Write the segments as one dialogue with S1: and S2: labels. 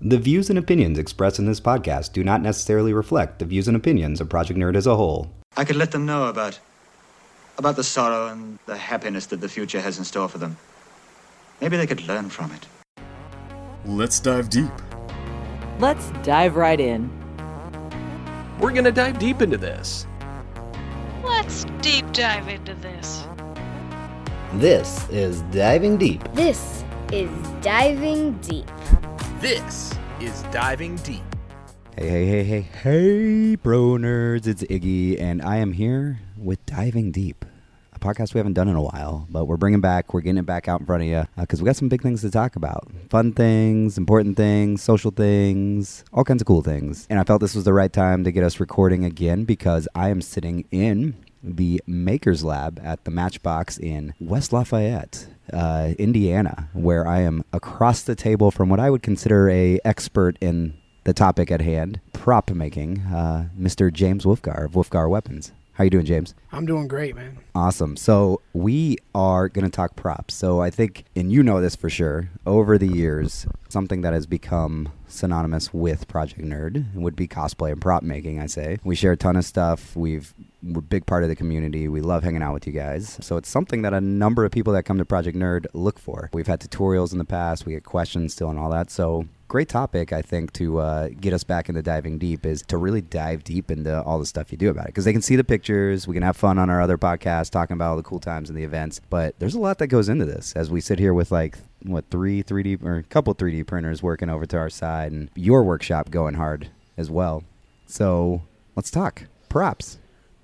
S1: The views and opinions expressed in this podcast do not necessarily reflect the views and opinions of Project Nerd as a whole.
S2: I could let them know about about the sorrow and the happiness that the future has in store for them. Maybe they could learn from it.
S3: Let's dive deep.
S4: Let's dive right in.
S5: We're going to dive deep into this.
S6: Let's deep dive into this.
S1: This is Diving Deep.
S7: This is Diving Deep.
S8: This is Diving Deep.
S1: Hey, hey, hey, hey, hey, bro nerds, it's Iggy, and I am here with Diving Deep, a podcast we haven't done in a while, but we're bringing back, we're getting it back out in front of you uh, because we got some big things to talk about fun things, important things, social things, all kinds of cool things. And I felt this was the right time to get us recording again because I am sitting in the Makers Lab at the Matchbox in West Lafayette, uh, Indiana, where I am across the table from what I would consider a expert in the topic at hand, prop making, uh, Mr. James Wulfgar of Wulfgar Weapons. How you doing, James?
S9: I'm doing great, man.
S1: Awesome. So we are going to talk props. So I think, and you know this for sure, over the years, something that has become synonymous with Project Nerd would be cosplay and prop making. I say we share a ton of stuff. We've we're a big part of the community. We love hanging out with you guys. So it's something that a number of people that come to Project Nerd look for. We've had tutorials in the past. We get questions still and all that. So great topic, I think, to uh, get us back into diving deep is to really dive deep into all the stuff you do about it. Because they can see the pictures. We can have fun on our other podcasts talking about all the cool times and the events. But there's a lot that goes into this as we sit here with like, what, three 3D or a couple 3D printers working over to our side and your workshop going hard as well. So let's talk props.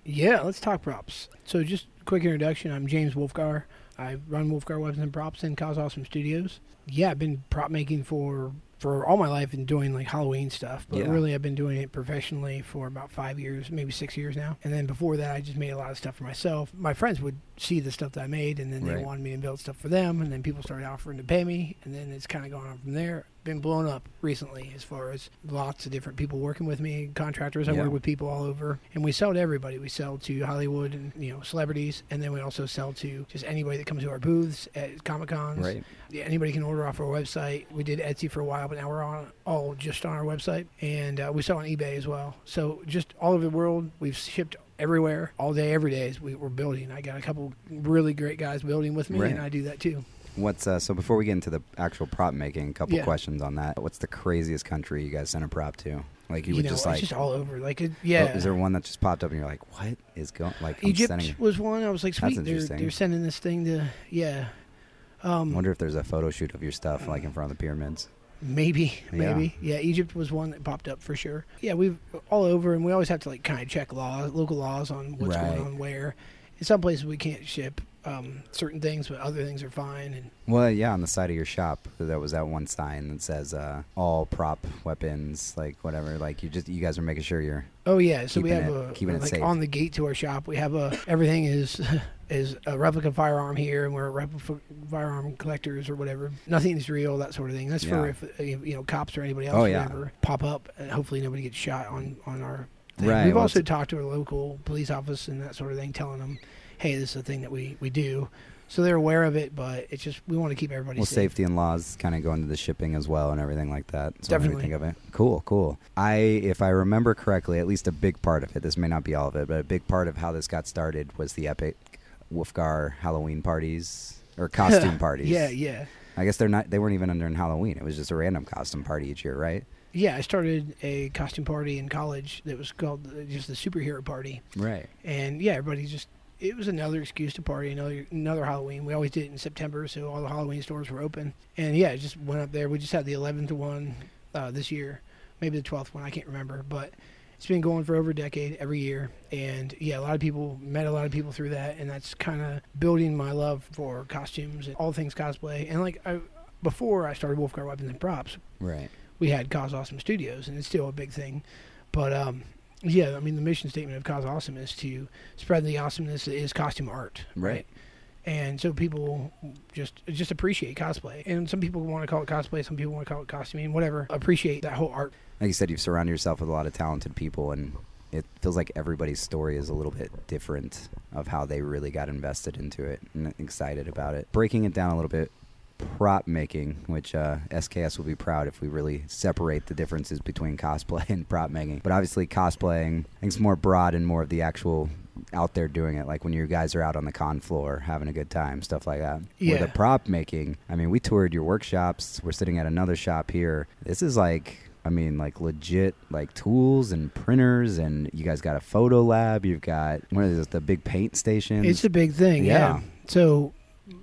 S9: Yeah, let's talk props. So, just quick introduction. I'm James Wulfgar. I run Wulfgar Weapons and Props in Cause Awesome Studios. Yeah, I've been prop making for for all my life and doing like Halloween stuff, but
S1: Yeah.
S9: really I've been doing it professionally for about five years, maybe six years now. And then before that, I just made a lot of stuff for myself. My friends would see the stuff that I made, and then they
S1: Right.
S9: wanted me to build stuff for them, and then people started offering to pay me, and then it's kind of gone on from there. Been blown up recently as far as lots of different people working with me, contractors. I
S1: Yeah.
S9: work with people all over, and we sell to everybody. We sell to Hollywood and you know celebrities, and then we also sell to just anybody that comes to our booths at Comic Cons.
S1: Right.
S9: Yeah, anybody can order off our website. We did Etsy for a while, but now we're on all just on our website, and uh, we sell on eBay as well. So just all over the world, we've shipped everywhere, all day, every day. As we, we're building. I got a couple really great guys building with me,
S1: Right.
S9: and I do that too.
S1: What's uh, so before we get into the actual prop making, a couple
S9: Yeah.
S1: questions on that. What's the craziest country you guys sent a prop to? Like you,
S9: You,
S1: would
S9: know,
S1: just
S9: it's
S1: like,
S9: just all over. Like, it,
S1: oh,
S9: yeah.
S1: is there one that just popped up and you're like, what is going? Like I'm
S9: Egypt
S1: sending.
S9: was one. I was like, sweet. They're
S1: interesting.
S9: they're sending this thing to yeah. Um,
S1: I wonder if there's a photo shoot of your stuff like in front of the pyramids.
S9: Maybe, maybe, yeah. Egypt was one that popped up for sure. Yeah, we've all over, and we always have to like kind of check laws, local laws on what's
S1: Right.
S9: going on where. In some places we can't ship um, certain things, but other things are fine. And
S1: Well, yeah, on the side of your shop, there was that one sign that says uh, all prop weapons, like whatever. Like you just, you guys are making sure you're.
S9: oh yeah, so we have
S1: it-
S9: a
S1: keeping it
S9: like
S1: safe.
S9: on the gate to our shop. We have a everything is is a replica firearm here, and we're a replica firearm collectors or whatever. Nothing's real, that sort of thing. That's for
S1: Yeah.
S9: if uh, you know cops or anybody else
S1: Oh, yeah.
S9: ever pop up. And hopefully nobody gets shot on on our. Thing.
S1: Right,
S9: We've
S1: well,
S9: also talked to a local police office and that sort of thing, telling them, "Hey, this is a thing that we we do." So they're aware of it, but it's just we want to keep everybody
S1: Well,
S9: safe.
S1: safety and laws kind of go into the shipping as well and everything like that. So
S9: Definitely.
S1: think of it. Cool, cool. I, if I remember correctly, at least a big part of it. This may not be all of it, but a big part of how this got started was the epic Wulfgar Halloween parties or costume parties.
S9: Yeah, yeah,
S1: I guess they're not. They weren't even under in Halloween. It was just a random costume party each year, right?
S9: yeah. I started a costume party in college that was called just the superhero party,
S1: Right.
S9: and yeah, everybody just. It was another excuse to party, another another Halloween. We always did it in September, so all the Halloween stores were open. And yeah, it just went up there. We just had the 11th one uh, this year, maybe the 12th one. I can't remember, but it's been going for over a decade every year. And yeah, a lot of people met a lot of people through that, and that's kind of building my love for costumes and all things cosplay. And like I, before I started Wulfgar Weapons and Props,
S1: Right.
S9: we had Cause Awesome Studios, and it's still a big thing. But um, yeah, I mean, the mission statement of Cause Awesome is to spread the awesomeness that is costume art,
S1: Right.
S9: And so people just just appreciate cosplay, and some people want to call it cosplay, some people want to call it costuming, whatever. Appreciate that whole art.
S1: Like you said, you've surrounded yourself with a lot of talented people, and it feels like everybody's story is a little bit different of how they really got invested into it and excited about it. Breaking it down a little bit, prop making, which uh, SKS will be proud if we really separate the differences between cosplay and prop making. But obviously, cosplaying, I think it's more broad and more of the actual out there doing it, like when you guys are out on the con floor having a good time, stuff like that.
S9: Yeah.
S1: With the prop making, I mean, we toured your workshops. We're sitting at another shop here. This is like. I mean, like legit, like tools and printers, and you guys got a photo lab. You've got what is it, the big paint stations?
S9: It's a big thing.
S1: Yeah.
S9: Yeah. So,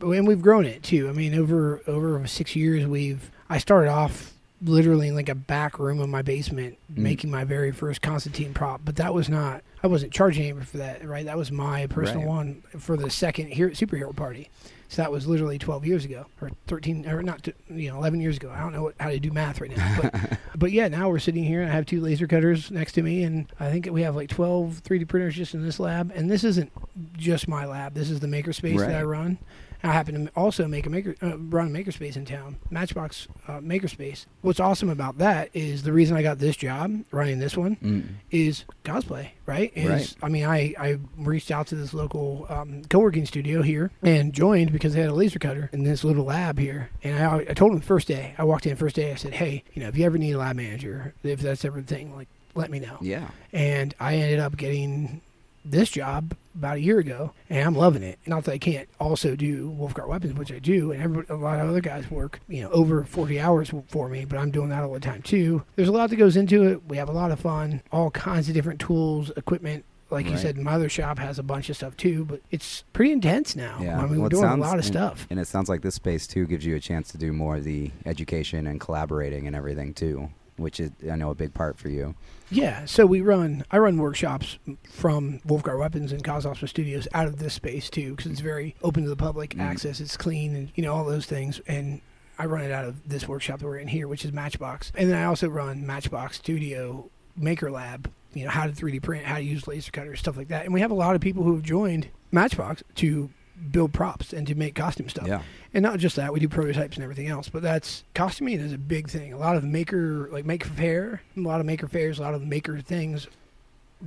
S9: and we've grown it too. I mean, over over six years, we've. I started off literally in like a back room of my basement
S1: Mm.
S9: making my very first Constantine prop, but that was not. I wasn't charging anybody for that, right? That was my personal
S1: Right.
S9: one for the second hero, superhero party. So that was literally 12 years ago, or 13, or not, you know, 11 years ago. I don't know what, how to do math right now, but but yeah, now we're sitting here and I have two laser cutters next to me, and I think we have like 12 3D printers just in this lab. And this isn't just my lab. This is the makerspace that I run. I happen to also make a maker uh, run a makerspace in town, Matchbox uh, Makerspace. What's awesome about that is the reason I got this job running this one
S1: Mm.
S9: is cosplay, right? Is
S1: Right.
S9: I mean, I I reached out to this local um, co-working studio here and joined because they had a laser cutter in this little lab here. And I I told them the first day I walked in first day I said, hey, you know, if you ever need a lab manager, if that's ever the thing, like let me know.
S1: Yeah.
S9: And I ended up getting this job about a year ago, and I'm loving it. Not that I can't also do Wulfgar Weapons, which I do, and a lot of other guys work, you know, over 40 hours for me, but I'm doing that all the time too. There's a lot that goes into it. We have a lot of fun, all kinds of different tools, equipment. Like you said, my other shop has a bunch of stuff too, but it's pretty intense now.
S1: Yeah,
S9: I mean,
S1: Well,
S9: we're doing a lot of
S1: and-
S9: stuff.
S1: and it sounds like this space too gives you a chance to do more of the education and collaborating and everything too, which is I know a big part for you.
S9: Yeah, so we run. I run workshops from Wulfgar Weapons and Cause Awesome Studios out of this space too, because it's very open to the public
S1: Mhm.
S9: access. It's clean, and you know all those things. And I run it out of this workshop that we're in here, which is Matchbox. And then I also run Matchbox Studio Maker Lab. You know how to 3D print, how to use laser cutters, stuff like that. And we have a lot of people who have joined Matchbox to build props and to make costume stuff.
S1: Yeah.
S9: And not just that, we do prototypes and everything else. But that's costuming is a big thing. A lot of maker like maker fair, a lot of maker fairs, a lot of maker things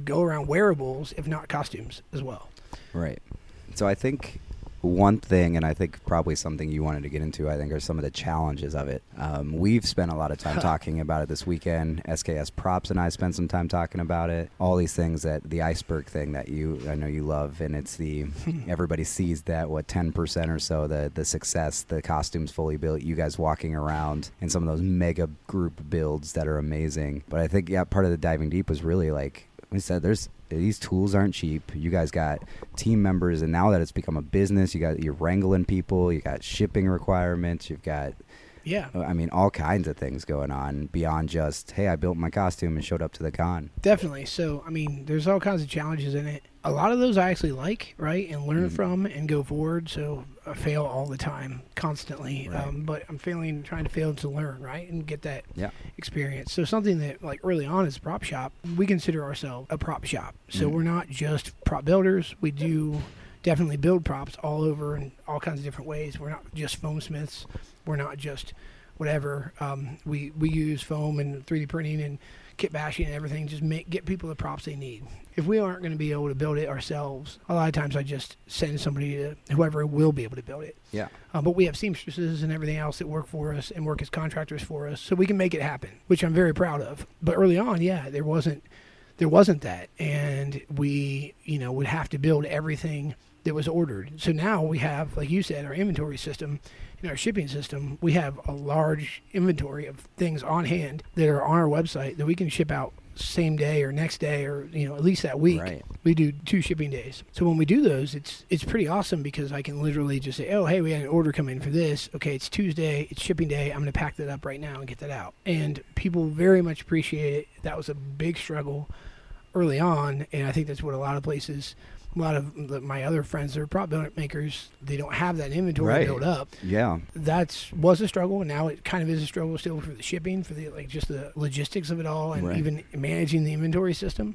S9: go around wearables, if not costumes as well.
S1: Right. So I think one thing, and I think probably something you wanted to get into, I think, are some of the challenges of it. Um, we've spent a lot of time talking about it this weekend. SKS Props and I spent some time talking about it. All these things that the iceberg thing that you, I know you love, and it's the everybody sees that what ten percent or so the the success, the costumes fully built, you guys walking around, and some of those mega group builds that are amazing. But I think yeah, part of the diving deep was really like we said there's these tools aren't cheap. You guys got team members, and now that it's become a business, you got you're wrangling people. You got shipping requirements. You've got,
S9: Yeah,
S1: I mean, all kinds of things going on beyond just hey, I built my costume and showed up to the con.
S9: definitely. So, I mean, there's all kinds of challenges in it. A lot of those I actually like, right, and learn
S1: Mhm.
S9: from and go forward. So I fail all the time, constantly.
S1: Right.
S9: Um, but I'm failing, trying to fail to learn, right, and get that
S1: Yeah.
S9: experience. So something that like early on is prop shop, we consider ourselves a prop shop. So
S1: Mhm.
S9: we're not just prop builders. We do definitely build props all over in all kinds of different ways. We're not just foam smiths. We're not just whatever. Um, we we use foam and 3D printing and kit bashing and everything. Just make get people the props they need. If we aren't going to be able to build it ourselves, a lot of times I just send somebody to whoever will be able to build it.
S1: Yeah.
S9: Uh, but we have seamstresses and everything else that work for us and work as contractors for us, so we can make it happen, which I'm very proud of. But early on, yeah, there wasn't there wasn't that, and we you know would have to build everything that was ordered. So now we have, like you said, our inventory system and our shipping system. We have a large inventory of things on hand that are on our website that we can ship out same day or next day or you know at least that week
S1: Right.
S9: we do two shipping days. So when we do those, it's it's pretty awesome because I can literally just say, "Oh, hey, we had an order come in for this. Okay, it's Tuesday. It's shipping day. I'm going to pack that up right now and get that out." And people very much appreciate it. That was a big struggle early on, and I think that's what a lot of places, a lot of the, my other friends that are prop makers, they don't have that inventory
S1: Right.
S9: built up
S1: Yeah.
S9: that's was a struggle and now it kind of is a struggle still for the shipping for the like just the logistics of it all and
S1: Right.
S9: even managing the inventory system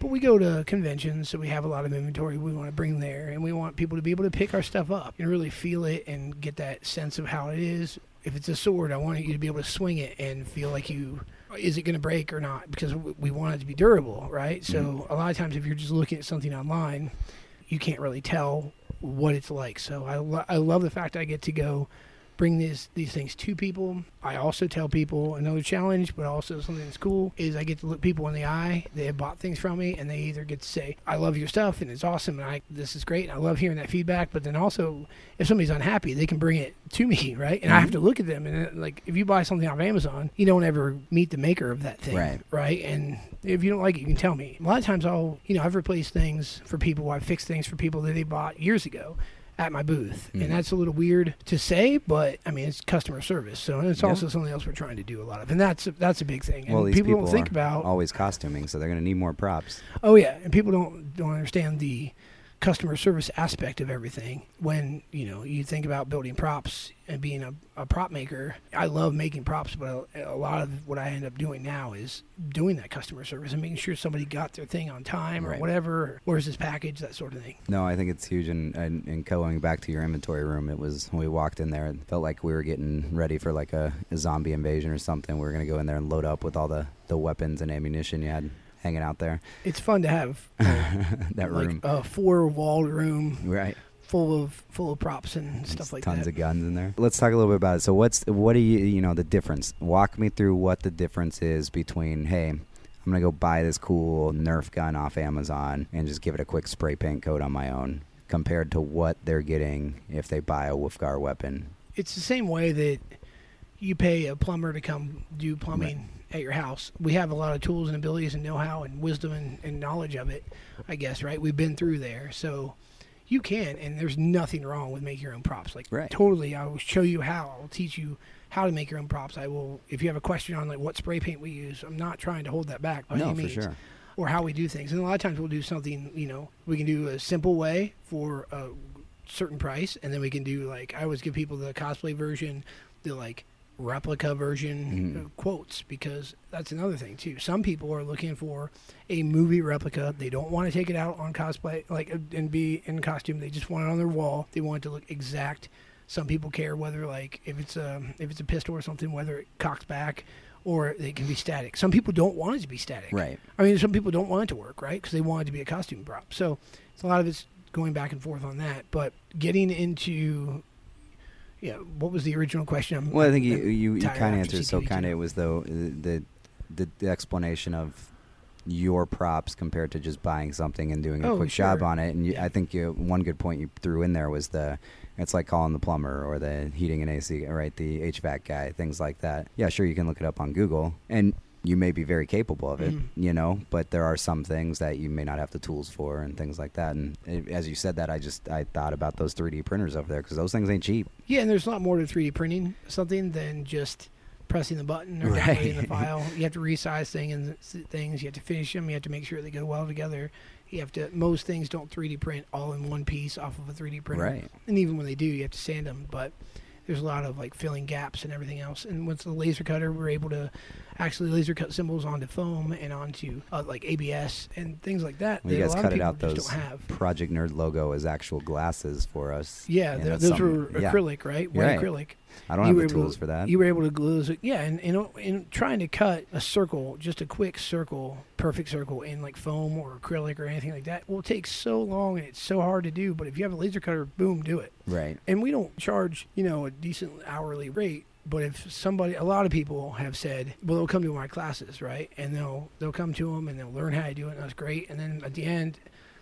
S9: but we go to conventions so we have a lot of inventory we want to bring there and we want people to be able to pick our stuff up and really feel it and get that sense of how it is if it's a sword i want you to be able to swing it and feel like you is it going to break or not? Because we want it to be durable right? So mm-hmm. a lot of times if you're just looking at something online you can't really tell what it's like. So I, lo- I love the fact I get to go bring these these things to people. I also tell people another challenge, but also something that's cool is I get to look people in the eye. They have bought things from me, and they either get to say, "I love your stuff and it's awesome," and I this is great. And I love hearing that feedback. But then also, if somebody's unhappy, they can bring it to me, right? And I have to look at them. And uh, like, if you buy something off Amazon, you don't ever meet the maker of that thing,
S1: Right.
S9: right? And if you don't like it, you can tell me. A lot of times, I'll you know I've replaced things for people. I've fixed things for people that they bought years ago at my booth,
S1: Mhm.
S9: and that's a little weird to say, but I mean it's customer service, so it's
S1: Yeah.
S9: also something else we're trying to do a lot of, and that's that's a big thing. And
S1: well,
S9: people,
S1: people,
S9: don't think about
S1: always costuming, so they're going to need more props.
S9: Oh yeah, and people don't don't understand the customer service aspect of everything. When you know you think about building props and being a, a prop maker, I love making props, but a, a lot of what I end up doing now is doing that customer service and making sure somebody got their thing on time or
S1: Right.
S9: whatever. Where's this package? That sort of thing.
S1: No, I think it's huge. And, and, and going back to your inventory room, it was when we walked in there, it felt like we were getting ready for like a, a zombie invasion or something. We were going to go in there and load up with all the, the weapons and ammunition you had hanging out there.
S9: It's fun to have uh,
S1: that
S9: like
S1: room.
S9: a four walled room
S1: right.
S9: full of full of props and stuff like
S1: tons
S9: that.
S1: Tons of guns in there. Let's talk a little bit about it. So what's what do you you know the difference? Walk me through what the difference is between hey, I'm gonna go buy this cool Nerf gun off Amazon and just give it a quick spray paint coat on my own, compared to what they're getting if they buy a Wulfgar weapon.
S9: it's the same way that you pay a plumber to come do plumbing at your house. We have a lot of tools and abilities and know-how and wisdom and, and knowledge of it, I guess, right? We've been through there. So you can, and there's nothing wrong with making your own props. Like,
S1: Right.
S9: totally, I will show you how. I'll teach you how to make your own props. I will, if you have a question on like what spray paint we use, I'm not trying to hold that back by
S1: no,
S9: any
S1: for
S9: means
S1: sure.
S9: or how we do things. And a lot of times we'll do something, you know, we can do a simple way for a certain price, and then we can do like I always give people the cosplay version, the like replica version uh, quotes because that's another thing too. Some people are looking for a movie replica. They don't want to take it out on cosplay like uh, and be in costume. They just want it on their wall. They want it to look exact. Some people care whether like if it's a if it's a pistol or something whether it cocks back or it can be static. Some people don't want it to be static.
S1: Right.
S9: I mean, some people don't want it to work, right? Because they want it to be a costume prop. So it's a lot of it's going back and forth on that. But getting into, yeah, what was the original question? I'm,
S1: Well, I think you you, you kind of answered. So kind of it was though the, the the explanation of your props compared to just buying something and doing a
S9: Oh,
S1: quick job on it. And you. I think you, one good point you threw in there was the it's like calling the plumber or the heating and AC, right? The HVAC guy, things like that. Yeah, sure, you can look it up on Google and. You may be very capable of it,
S9: Mhm.
S1: you know, but there are some things that you may not have the tools for and things like that. And it, as you said that, I just I thought about those 3D printers over there because those things ain't cheap.
S9: Yeah, and there's a lot more to 3D printing something than just pressing the button or
S1: Right.
S9: downloading the file. You have to resize things and things. You have to finish them. You have to make sure they go well together. You have to. Most things don't 3D print all in one piece off of a 3D printer.
S1: Right.
S9: And even when they do, you have to sand them. But there's a lot of like filling gaps and everything else. And with the laser cutter, we're able to actually laser cut symbols onto foam and onto uh, like ABS and things like that.
S1: Well, you guys cut it out those
S9: don't have.
S1: Project Nerd logo as actual glasses for us.
S9: Yeah,
S1: And
S9: th-
S1: that's
S9: those were
S1: yeah.
S9: acrylic, right? White
S1: Right.
S9: acrylic.
S1: I don't have the tools for that.
S9: You were able to glue those. Yeah, and in, in trying to cut a circle, just a quick circle, perfect circle in like foam or acrylic or anything like that will take so long and it's so hard to do. But if you have a laser cutter, boom, do it.
S1: right.
S9: And we don't charge, you know, a decent hourly rate. But if somebody, a lot of people have said, well, they'll come to my classes, right? And they'll they'll come to them and they'll learn how to do it, and that's great. And then at the end,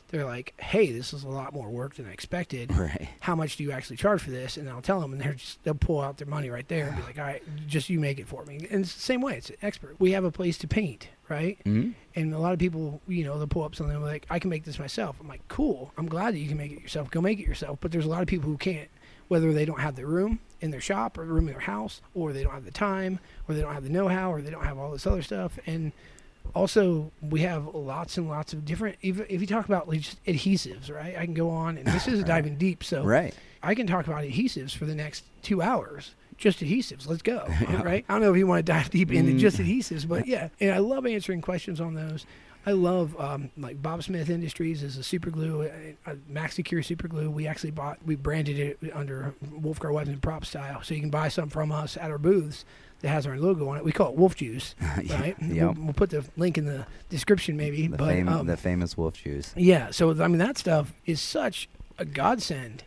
S9: they're like, hey, this is a lot more work than I expected
S1: Right.
S9: how much do you actually charge for this? And I'll tell them, and they're just they'll pull out their money right there and be like, all right, just you make it for me. And it's the same way, it's an expert. We have a place to paint, right?
S1: hmm
S9: And a lot of people, you know, they'll pull up something like, I can make this myself. I'm like, cool. I'm glad that you can make it yourself. Go make it yourself. But there's a lot of people who can't, whether they don't have the room in their shop or the room in their house, or they don't have the time, or they don't have the know-how, or they don't have all this other stuff. And also, we have lots and lots of different. If, if you talk about like just adhesives, right? I can go on, and this is diving deep, so
S1: Right.
S9: I can talk about adhesives for the next two hours. Just adhesives. Let's go. Right? I don't know if you want to dive deep into
S1: Mm.
S9: just adhesives, but yeah. And I love answering questions on those. I love um, like Bob Smith Industries is a super glue, a, a MaxiCure super glue. We actually bought, we branded it under Wulfgar Weapons and Prop style, so you can buy some from us at our booths that has our logo on it. We call it Wolf Juice, right?
S1: Yep.
S9: We'll, we'll put the link in the description maybe.
S1: The,
S9: but
S1: fam-
S9: um,
S1: the famous wolf juice.
S9: yeah, so I mean that stuff is such a godsend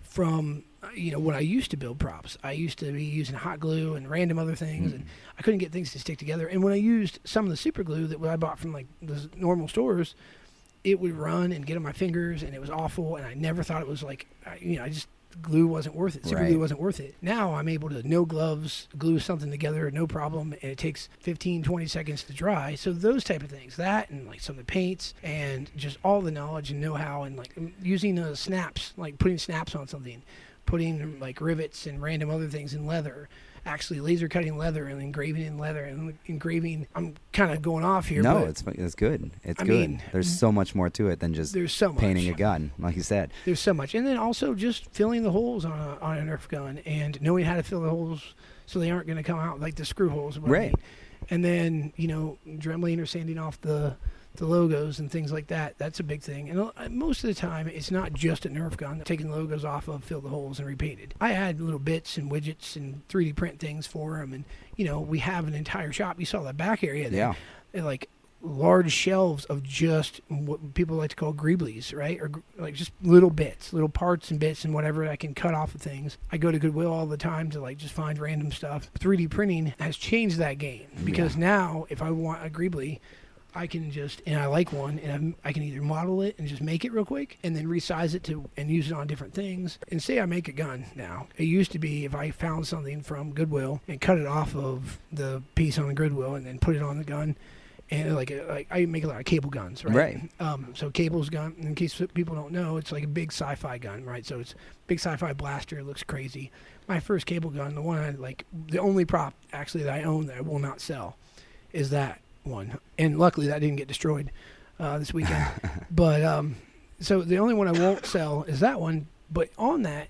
S9: from uh, you know, when I used to build props, I used to be using hot glue and random other things, and I couldn't get things to stick together. And when I used some of the super glue that I bought from like the normal stores, it would run and get on my fingers, and it was awful. And I never thought it was like, you know, I just glue wasn't worth it. Super
S1: Right.
S9: glue wasn't worth it. Now I'm able to no gloves glue something together, no problem, and it takes 15, 20 seconds to dry. So those type of things, that and like some of the paints and just all the knowledge and know-how and like using uh, snaps, like putting snaps on something, putting like rivets and random other things in leather. Actually, laser cutting leather and engraving in leather and engraving. I'm kind of going off here.
S1: no,
S9: but
S1: it's it's good. It's
S9: I
S1: good.
S9: mean,
S1: There's mm-hmm. so much more to it than just
S9: there's so much.
S1: painting a gun, like you said.
S9: There's so much, and then also just filling the holes on a on a Nerf gun and knowing how to fill the holes so they aren't going to come out like the screw holes. what I
S1: Right.
S9: mean. And then you know dremeling or sanding off the the logos and things like that. That's a big thing. And uh, most of the time, it's not just a Nerf gun. Taking logos off of, fill the holes, and repainted. I add little bits and widgets and 3D print things for them. And you know, we have an entire shop. You saw the back area there.
S1: Yeah.
S9: Like large shelves of just what people like to call greeblies, right? Or like just little bits, little parts and bits and whatever I can cut off of things. I go to Goodwill all the time to like just find random stuff. 3D printing has changed that game because now if I want a greebly, I can just and I like one and I'm, I can either model it and just make it real quick and then resize it to and use it on different things. And say I make a gun now. It used to be if I found something from Goodwill and cut it off of the piece on the Goodwill and then put it on the gun and like like I make a lot of cable guns, right?
S1: Right.
S9: Um, so cable's gun. In case people don't know, it's like a big sci-fi gun, right? So it's big sci-fi blaster. It looks crazy. My first cable gun, the one I like, the only prop actually that I own that I will not sell, is that one. And luckily that didn't get destroyed uh, this weekend. but um, so the only one I won't sell is that one. But on that,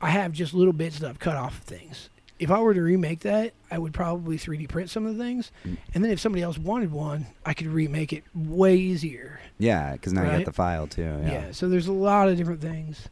S9: I have just little bits that I've cut off of things. If I were to remake that, I would probably 3D print some of the things, and then if somebody else wanted one, I could remake it way easier.
S1: Yeah, because now you
S9: Right.
S1: got the file too. Yeah.
S9: Yeah. So there's a lot of different things.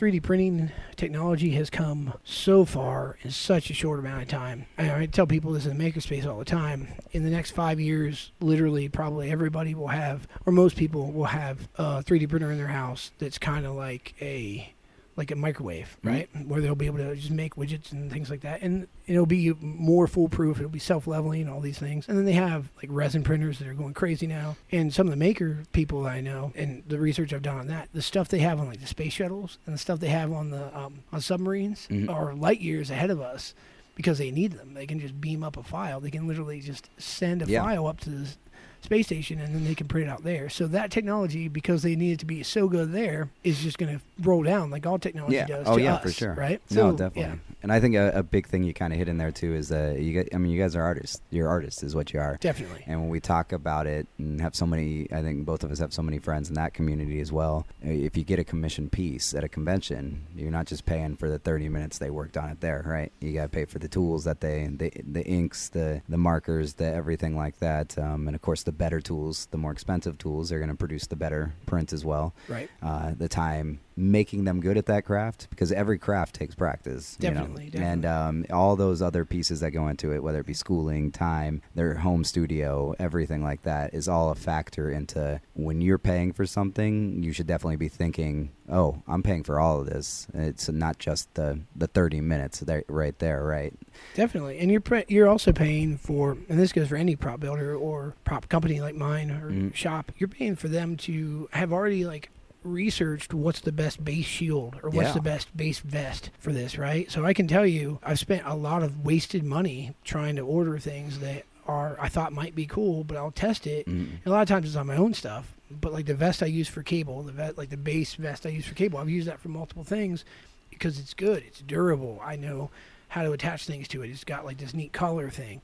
S9: 3D printing technology has come so far in such a short amount of time. I, I tell people this in the makerspace all the time. In the next five years, literally, probably everybody will have, or most people will have, a 3D printer in their house that's kind of like a like a microwave, right? Where they'll be able to just make widgets and things like that, and it'll be more foolproof. It'll be self-leveling, all these things. And then they have like resin printers that are going crazy now. And some of the maker people I know, and the research I've done on that, the stuff they have on like the space shuttles and the stuff they have on the um, on submarines
S1: Mhm.
S9: are light years ahead of us because they need them. They can just beam up a file. They can literally just send a
S1: Yeah.
S9: file up to the s- space station and then they can print it out there. So that technology, because they need it to be so good there, is just going to roll down like all technology
S1: Yeah.
S9: does.
S1: Oh
S9: to
S1: yeah,
S9: us,
S1: for sure.
S9: Right?
S1: no,
S9: So,
S1: definitely.
S9: yeah,
S1: And I think a, a big thing you kind of hit in there too is that you. Get, I mean, you guys are artists. You're artists, is what you are.
S9: definitely.
S1: And when we talk about it and have so many, I think both of us have so many friends in that community as well. uh, If you get a commission piece at a convention, you're not just paying for the 30 minutes they worked on it there, right? You got to pay for the tools that they, the, the inks, the, the markers, the everything like that. Um, and of course, the better tools, the more expensive tools, they're going to produce the better print as well.
S9: Right.
S1: Uh, the time making them good at that craft because every craft takes practice. you know?
S9: Definitely,
S1: And um, all those other pieces that go into it, whether it be schooling, time, their home studio, everything like that, is all a factor into when you're paying for something. You should definitely be thinking, "Oh, I'm paying for all of this. It's not just the the 30 minutes there, right there, right?"
S9: Definitely, and you're pre- you're also paying for, and this goes for any prop builder or prop company like mine or
S1: Mhm.
S9: shop. You're paying for them to have already like researched what's the best base shield or what's
S1: Yeah.
S9: the best base vest for this, right? So I can tell you, I've spent a lot of wasted money trying to order things that are I thought might be cool, but I'll test it.
S1: Mm.
S9: A lot of times it's on my own stuff, but like the vest I use for cable, the vet, like the base vest I use for cable, I've used that for multiple things because it's good, it's durable. I know how to attach things to it. It's got like this neat collar thing,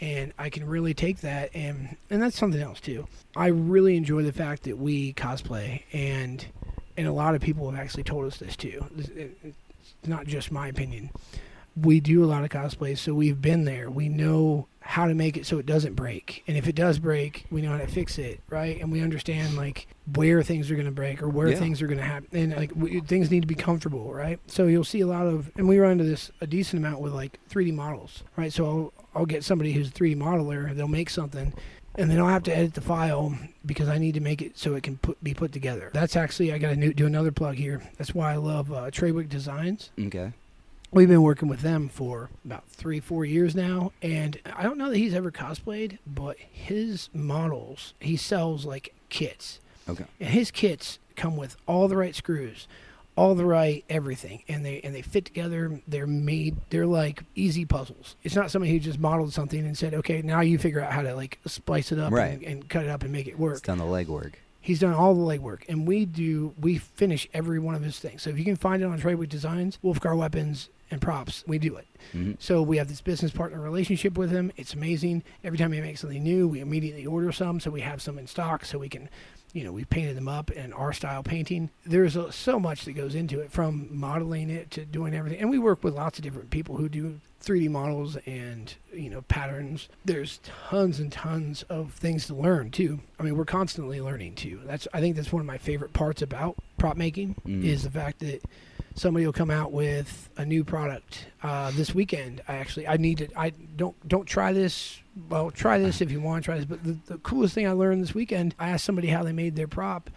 S9: and I can really take that and and that's something else too. I really enjoy the fact that we cosplay, and and a lot of people have actually told us this too. It's not just my opinion. We do a lot of cosplays, so we've been there. We know how to make it so it doesn't break. And if it does break, we know how to fix it, right? And we understand like where things are going to break or where
S1: Yeah.
S9: things are going to happen. And like we, things need to be comfortable, right? So you'll see a lot of, and we run into this a decent amount with like 3D models, right? So I'll, I'll get somebody who's a 3D modeler, they'll make something. And then I'll have to edit the file because I need to make it so it can put, be put together. That's actually I got to do another plug here. That's why I love uh, Treywick Designs
S1: Okay.
S9: We've been working with them for about three, four years now, and I don't know that he's ever cosplayed, but his models he sells like kits,
S1: Okay.
S9: and his kits come with all the right screws, all the right everything, and they and they fit together. They're made. They're like easy puzzles. It's not somebody who just modeled something and said, "Okay, now you figure out how to like splice it up
S1: Right.
S9: and, and cut it up and make it work."
S1: It's done the legwork.
S9: He's done all the legwork, and we do. We finish every one of his things. So if you can find it on Tradewick Designs, Wulfgar Weapons and Props, we do it.
S1: Mhm.
S9: So we have this business partner relationship with him. It's amazing. Every time he makes something new, we immediately order some, so we have some in stock, so we can, you know, we painted them up in our style painting. There's a, so much that goes into it, from modeling it to doing everything. And we work with lots of different people who do 3D models and you know patterns. There's tons and tons of things to learn too. I mean, we're constantly learning too. That's I think that's one of my favorite parts about prop making
S1: Mm.
S9: is the fact that somebody will come out with a new product uh, this weekend. I actually I need to I don't don't try this. Well, try this if you want to try this. But the, the coolest thing I learned this weekend, I asked somebody how they made their prop,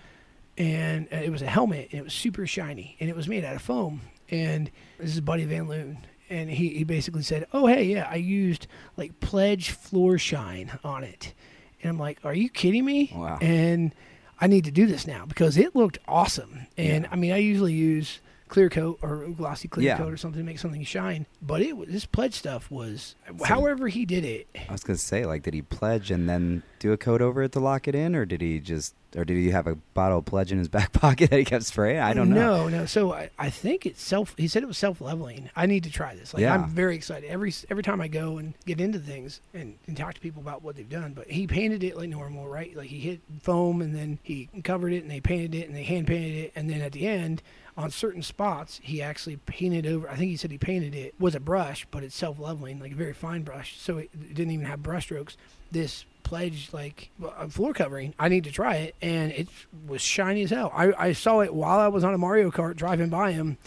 S9: and uh, it was a helmet and it was super shiny and it was made out of foam. And this is Buddy Van Loon. And he, he basically said, Oh, hey, yeah, I used like Pledge Floor Shine on it. And I'm like, Are you kidding me?
S1: Wow.
S9: And I need to do this now because it looked awesome. And
S1: Yeah.
S9: I mean, I usually use clear coat or glossy clear
S1: Yeah.
S9: coat or something to make something shine. But it was- this pledge stuff was,
S1: So-
S9: however he did it.
S1: I was gonna say, like, did he pledge and then do a coat over it to lock it in, or did he just, or did he have a bottle of pledge in his back pocket that he kept spraying? I don't know.
S9: No, no. So I, I think it's self. He said it was self leveling. I need to try this. Like
S1: Yeah.
S9: I'm very excited every every time I go and get into things and, and talk to people about what they've done. But he painted it like normal, right? Like he hit foam and then he covered it and they painted it and they hand painted it and then at the end on certain spots he actually painted over. I think he said he painted it with a brush, but it's self leveling, like a very fine brush, so it didn't even have brush strokes. This pledge like floor covering. I need to try it, and it was shiny as hell. I, I saw it while I was on a Mario Kart driving by him,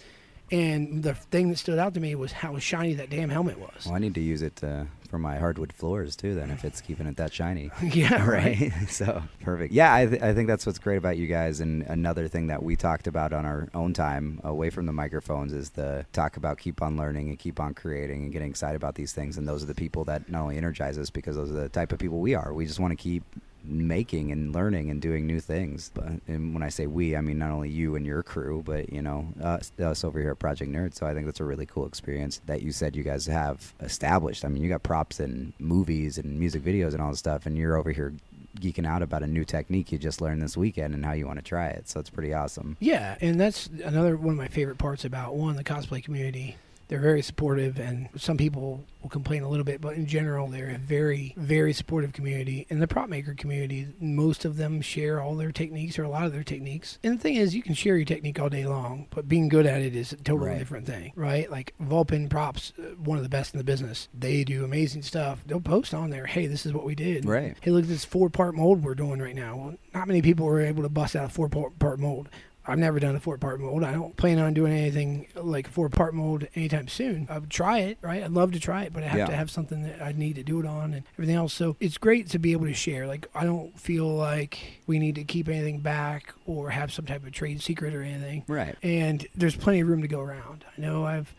S9: and the thing that stood out to me was how shiny that damn helmet was.
S1: Well, I need to use it uh, for my hardwood floors too. Then, if it's keeping it that shiny.
S9: yeah, right.
S1: right? so perfect. Yeah, I, th- I think that's what's great about you guys. And another thing that we talked about on our own time away from the microphones is the talk about keep on learning and keep on creating and getting excited about these things. And those are the people that not only energize us because those are the type of people we are. We just want to keep making and learning and doing new things. But and when I say we, I mean not only you and your crew, but you know us, us over here at Project Nerd. So I think that's a really cool experience that you said you guys have established. I mean, you got props and movies and music videos and all this stuff, and you're over here geeking out about a new technique you just learned this weekend and how you want to try it. So it's pretty awesome.
S9: Yeah, and that's another one of my favorite parts about one the cosplay community. They're very supportive, and some people will complain a little bit, but in general, they're a very, very supportive community. And the prop maker community, most of them share all their techniques or a lot of their techniques. And the thing is, you can share your technique all day long, but being good at it is a totally
S1: Right.
S9: different thing, right? Like Vulpin Props, uh, one of the best in the business. They do amazing stuff. They'll post on there, hey, this is what we did.
S1: Right.
S9: Hey, look at this four part mold we're doing right now. Well, not many people were able to bust out a four part mold. I've never done a four part mold. I don't plan on doing anything like a four part mold anytime soon. I would try it, right? I'd love to try it, but I have
S1: Yeah.
S9: to have something that I need to do it on and everything else. So it's great to be able to share. Like, I don't feel like we need to keep anything back or have some type of trade secret or anything
S1: Right.
S9: and there's plenty of room to go around. I know I've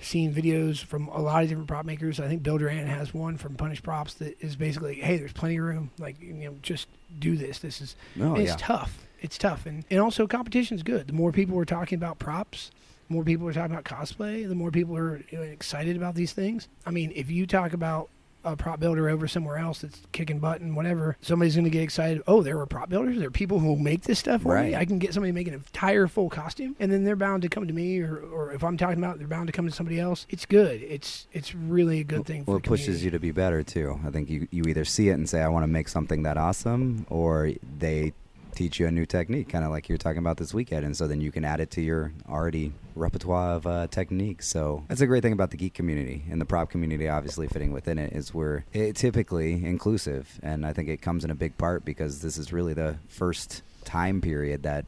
S9: seen videos from a lot of different prop makers. I think Bill Doran has one from Punished Props that is basically, hey, there's plenty of room. Like, you know, just do this. This is
S1: Oh,
S9: it's
S1: yeah.
S9: tough. It's tough, and and also competition's good. The more people are talking about props, the more people are talking about cosplay. The more people are you know, excited about these things. I mean, if you talk about a prop builder over somewhere else that's kicking butt and whatever, somebody's going to get excited. Oh, there are prop builders. There are people who will make this stuff for me.
S1: Right.
S9: I can get somebody to make an entire full costume, and then they're bound to come to me, or, or if I'm talking about, it, they're bound to come to somebody else. It's good. It's it's really a good thing. For
S1: Well, it pushes you to be better too. I think you, you either see it and say, I want to make something that awesome, or they teach you a new technique, kind of like you're talking about this weekend, and so then you can add it to your already repertoire of uh, techniques. So that's a great thing about the geek community and the prop community, obviously fitting within it, is we're typically inclusive, and I think it comes in a big part because this is really the first time period that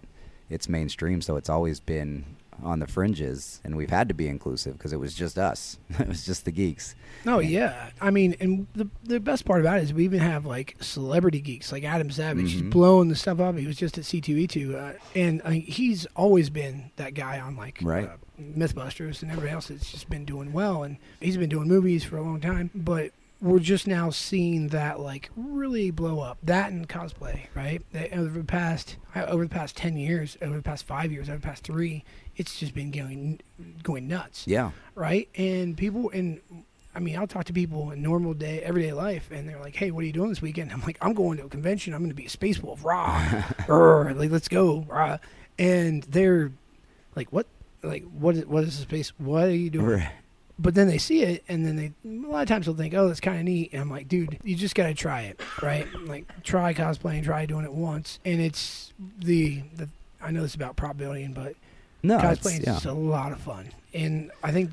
S1: it's mainstream. So it's always been on the fringes, and we've had to be inclusive because it was just us. it was just the geeks.
S9: No, yeah. I mean, and the the best part about it is we even have like celebrity geeks like Adam Savage. He's
S1: Mhm.
S9: blowing the stuff up. He was just at C2E2, uh, and I mean, he's always been that guy on like
S1: Right.
S9: uh, MythBusters and everybody else that's just been doing well. And he's been doing movies for a long time, but we're just now seeing that like really blow up. That and cosplay, right? Over the past uh, over the past ten years, over the past five years, over the past three, it's just been going going nuts
S1: Yeah.
S9: right? And people, and I mean, I'll talk to people in normal day, everyday life, and they're like, "Hey, what are you doing this weekend?" I'm like, "I'm going to a convention. I'm going to be a space wolf, rah, Rrr, like let's go, rah." And they're like, "What? Like, what is what is the space? What are you doing?"
S1: Right.
S9: But then they see it, and then they a lot of times they'll think, "Oh, that's kind of neat." And I'm like, "Dude, you just got to try it, right? Like, try cosplaying, try doing it once." And it's the the I know it's about prop building, but
S1: No, it's-
S9: cosplaying is
S1: yeah.
S9: a lot of fun, and I think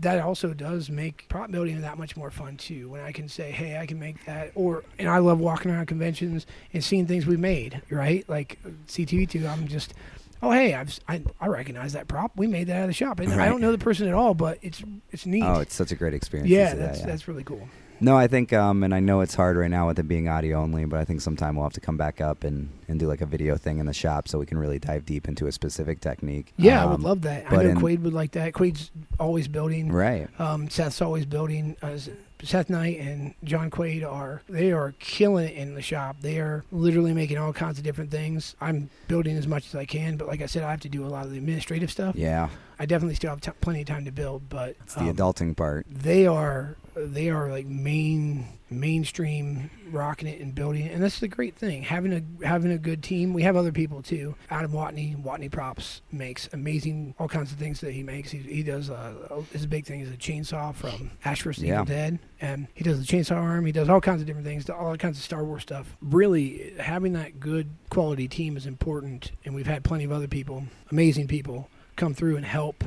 S9: that also does make prop building that much more fun too. When I can say, "Hey, I can make that," or and I love walking around conventions and seeing things we made. Right, like C2E2. I'm just, oh hey, I've I, I recognize that prop. We made that at the shop, and I don't know the person at all, but it's it's neat.
S1: Oh, it's such a great experience.
S9: yeah,
S1: see that,
S9: that's
S1: yeah.
S9: that's really cool.
S1: No, I think, um, and I know it's hard right now with it being audio only, but I think sometime we'll have to come back up and, and do like a video thing in the shop so we can really dive deep into a specific technique.
S9: Yeah, I would
S1: Um,
S9: love that. I know
S1: in-
S9: Quaid would like that. Quaid's always building.
S1: Right.
S9: Um, Seth's always building. Uh, Seth Knight and John Quaid are they are killing it in the shop. They are literally making all kinds of different things. I'm building as much as I can, but like I said, I have to do a lot of the administrative stuff.
S1: Yeah.
S9: I definitely still have t- plenty of time to build, but
S1: It's the
S9: um,
S1: adulting part.
S9: they are they are like main mainstream rocking it and building it and that's the great thing. Having a having a good team we have other people too. Adam watney watney props makes amazing all kinds of things that he makes. He, he does uh his big thing is a chainsaw from ash vs.
S1: Yeah.
S9: evil dead and he does the chainsaw arm. He does all kinds of different things all kinds of star wars stuff. Really having that good quality team is important and we've had plenty of other people amazing people come through and help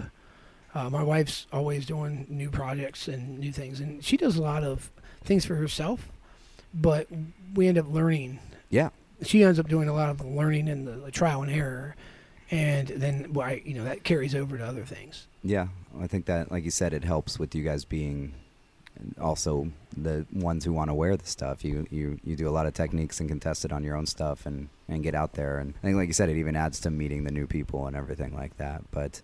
S9: uh, my wife's always doing new projects and new things, and she does a lot of things for herself. But we end up learning.
S1: Yeah.
S9: She ends up doing a lot of the learning and the, the trial and error, and then why you know that carries over to other things.
S1: Yeah. I think that, like you said, it helps with you guys being also the ones who want to wear the stuff. You, you, you do a lot of techniques and can test it on your own stuff and, and get out there. And I think, like you said, it even adds to meeting the new people and everything like that. But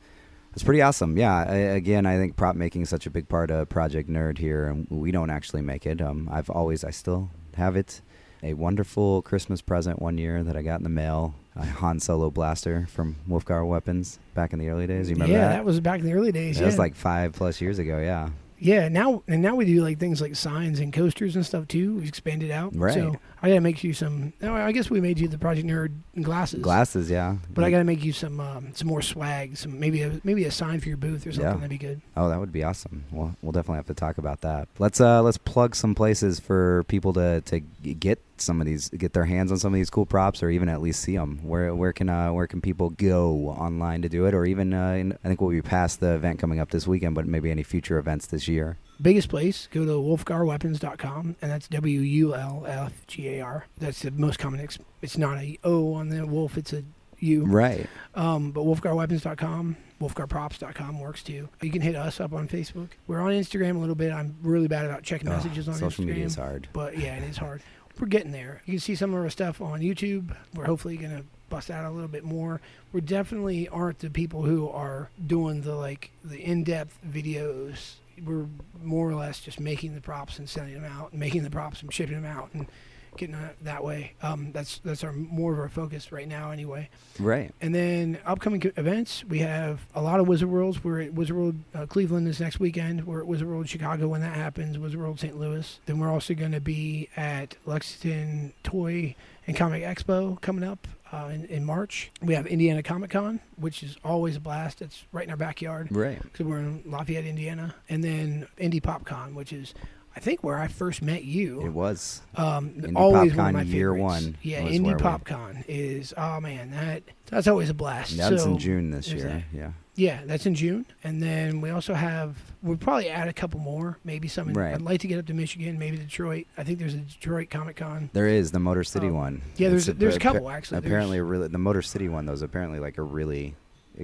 S1: it's pretty awesome. Yeah. I, again, I think prop making is such a big part of Project Nerd here, and we don't actually make it. Um, I've always, I still have it. A wonderful Christmas present one year that I got in the mail. A Han Solo blaster from Wulfgar Weapons back in the early days. You remember
S9: yeah,
S1: that?
S9: that? was back in the early days.
S1: That
S9: yeah.
S1: was like five plus years ago. Yeah.
S9: Yeah, now and now we do like things like signs and coasters and stuff too. We've expanded out.
S1: Right.
S9: So I gotta make you some. No, I guess we made you the Project Nerd glasses.
S1: Glasses. Yeah.
S9: But I gotta make you some um, some more swag. Some maybe a maybe a sign for your booth or something.
S1: Yeah.
S9: That'd be good.
S1: Oh, that would be awesome. Well, we'll definitely have to talk about that. Let's uh let's plug some places for people to to get some of these get their hands on some of these cool props or even at least see them. Where where can uh where can people go online to do it or even uh in, I think we'll be past the event coming up this weekend, but maybe any future events this year.
S9: Biggest place, go to wulfgarweapons.com, and that's W U L F G A R. That's the most common. Ex- it's not a O on the wolf, it's a U.
S1: Right.
S9: Um, but wulfgarweapons.com, wulfgarprops.com works too. You can hit us up on Facebook. We're on Instagram a little bit. I'm really bad about checking
S1: Ugh,
S9: messages on
S1: social
S9: Instagram.
S1: media is hard.
S9: But yeah, it is hard. We're getting there. You can see some of our stuff on YouTube. We're hopefully going to bust out a little bit more. We definitely aren't the people who are doing the like the in-depth videos. We're more or less just making the props and sending them out, and making the props and shipping them out, and getting it that way. Um, that's that's our more of our focus right now, anyway.
S1: Right.
S9: And then upcoming co- events, we have a lot of Wizard Worlds. We're at Wizard World uh, Cleveland this next weekend. We're at Wizard World Chicago when that happens. Wizard World St. Louis. Then we're also going to be at Lexington Toy and Comic Expo coming up uh, in, in March. We have Indiana Comic Con, which is always a blast. It's right in our backyard
S1: Right.
S9: because we're in Lafayette, Indiana. And then Indy Pop Con, which is I think where I first met you.
S1: It was.
S9: Um,
S1: Indy
S9: always
S1: PopCon
S9: one of my
S1: year
S9: favorites.
S1: one
S9: Yeah,
S1: Indy Pop
S9: Con is oh man that that's always a blast.
S1: That's
S9: So,
S1: in June this year.
S9: that.
S1: Yeah.
S9: Yeah, that's in June, and then we also have we'll probably add a couple more, maybe some. In,
S1: Right.
S9: I'd like to get up to Michigan, maybe Detroit. I think there's a Detroit Comic Con.
S1: There is the Motor City
S9: Um,
S1: one.
S9: yeah, there's a- there's a couple, actually.
S1: Apparently, a really the Motor City one though is apparently like a really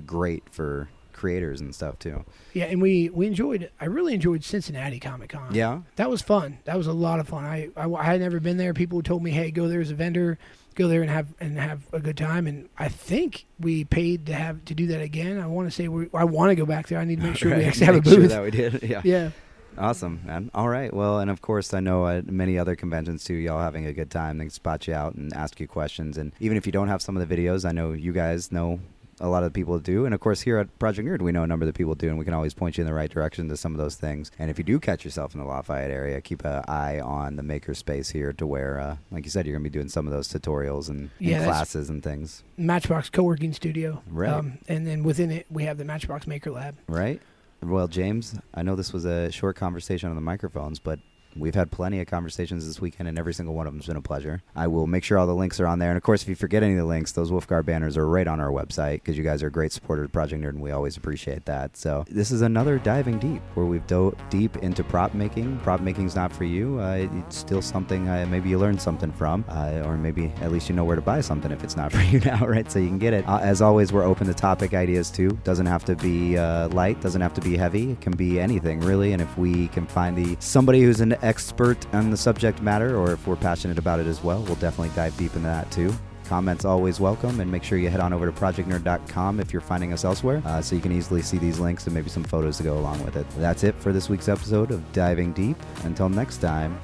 S1: great for creators and stuff too.
S9: Yeah, and we we enjoyed. I really enjoyed Cincinnati Comic Con.
S1: Yeah.
S9: that was fun. That was a lot of fun. I, I I had never been there. People told me, "Hey, go there as a vendor, go there and have and have a good time." And I think we paid to have to do that again. I want to say we I want to go back there. I need to make sure we
S1: Right,
S9: actually have a
S1: make sure
S9: booth.
S1: that we did. Yeah.
S9: yeah.
S1: Awesome, man. All right. Well, and of course, I know at many other conventions too, y'all having a good time. They can spot you out and ask you questions. And even if you don't have some of the videos, I know you guys know a lot of the people do. And of course, here at Project Nerd, we know a number of the people do, and we can always point you in the right direction to some of those things. And if you do catch yourself in the Lafayette area, keep an eye on the makerspace here to where, uh, like you said, you're going to be doing some of those tutorials and, and
S9: Yeah,
S1: classes and things.
S9: Matchbox co-working studio.
S1: Right.
S9: Um, and then within it, we have the Matchbox Maker Lab.
S1: Right? Well, James, I know this was a short conversation on the microphones, but we've had plenty of conversations this weekend, and every single one of them has been a pleasure. I will make sure all the links are on there. And of course, if you forget any of the links, those Wulfgar banners are right on our website because you guys are great supporter of Project Nerd, and we always appreciate that. So, this is another diving deep where we've dove deep into prop making. Prop making's not for you, uh, it's still something uh, maybe you learned something from, uh, or maybe at least you know where to buy something if it's not for you now, right? So, you can get it. Uh, as always, we're open to topic ideas too. Doesn't have to be uh, light, doesn't have to be heavy. It can be anything really. And if we can find the somebody who's an expert on the subject matter, or if we're passionate about it as well, we'll definitely dive deep into that too. Comments always welcome, and make sure you head on over to projectnerd.com if you're finding us elsewhere, uh, so you can easily see these links and maybe some photos to go along with it. That's it for this week's episode of Diving Deep. Until next time,